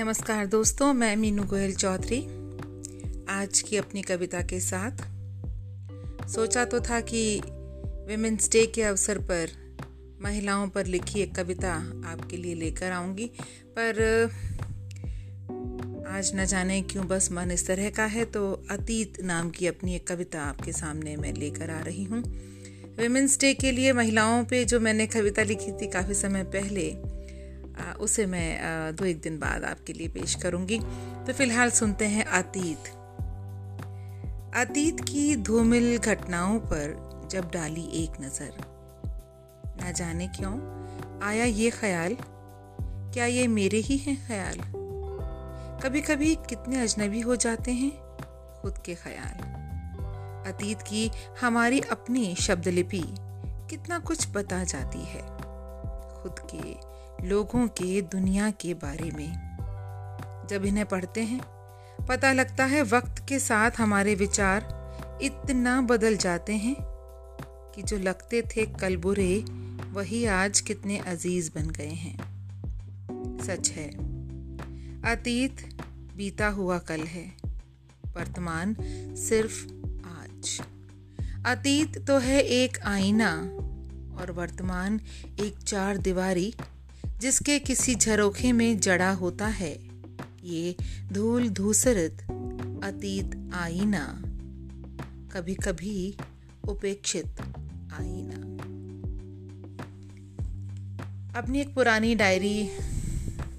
नमस्कार दोस्तों, मैं मीनू गोयल चौधरी। आज की अपनी कविता के साथ। सोचा तो था कि विमेंस डे के अवसर पर महिलाओं पर लिखी एक कविता आपके लिए लेकर आऊँगी, पर आज न जाने क्यों बस मन इस तरह का है तो अतीत नाम की अपनी एक कविता आपके सामने मैं लेकर आ रही हूँ। विमेंस डे के लिए महिलाओं पे जो मैंने कविता लिखी थी काफ़ी समय पहले उसे मैं दो एक दिन बाद आपके लिए पेश करूँगी। तो फ़िलहाल सुनते हैं अतीत। अतीत की धूमिल घटनाओं पर जब डाली एक नज़र। न जाने क्यों, आया ये ख्याल, क्या ये मेरे ही हैं ख्याल? कभी कभी कितने अजनबी हो जाते हैं खुद के ख्याल। अतीत की हमारी अपनी शब्दलिपि कितना कुछ बता जाती है। खुद के, लोगों के, दुनिया के बारे में। जब इन्हें पढ़ते हैं, पता लगता है वक्त के साथ हमारे विचार इतना बदल जाते हैं कि जो लगते थे कल बुरे, वही आज कितने अज़ीज़ बन गए हैं। सच है, अतीत बीता हुआ कल है, वर्तमान सिर्फ़ आज। अतीत तो है एक आईना और वर्तमान एक चार दीवारी जिसके किसी झरोखे में जड़ा होता है। ये धूल धूसरित, अतीत आईना कभी कभी उपेक्षित आईना। अपनी एक पुरानी डायरी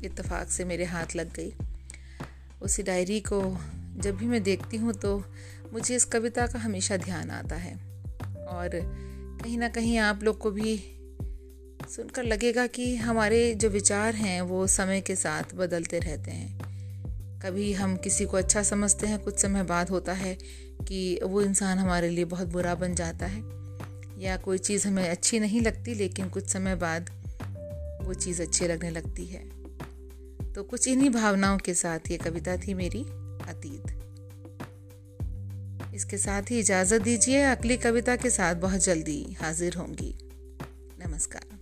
इत्तेफाक से मेरे हाथ लग गई। उसी डायरी को जब भी मैं देखती हूँ तो मुझे इस कविता का हमेशा ध्यान आता है। और कहीं ना कहीं आप लोग को भी सुनकर लगेगा कि हमारे जो विचार हैं वो समय के साथ बदलते रहते हैं। कभी हम किसी को अच्छा समझते हैं, कुछ समय बाद होता है कि वो इंसान हमारे लिए बहुत बुरा बन जाता है या कोई चीज़ हमें अच्छी नहीं लगती, लेकिन कुछ समय बाद वो चीज़ अच्छी लगने लगती है। तो कुछ इन्हीं भावनाओं के साथ ये कविता थी मेरी अतीत। इसके साथ ही इजाज़त दीजिए। अगली कविता के साथ बहुत जल्दी हाजिर होंगी। नमस्कार।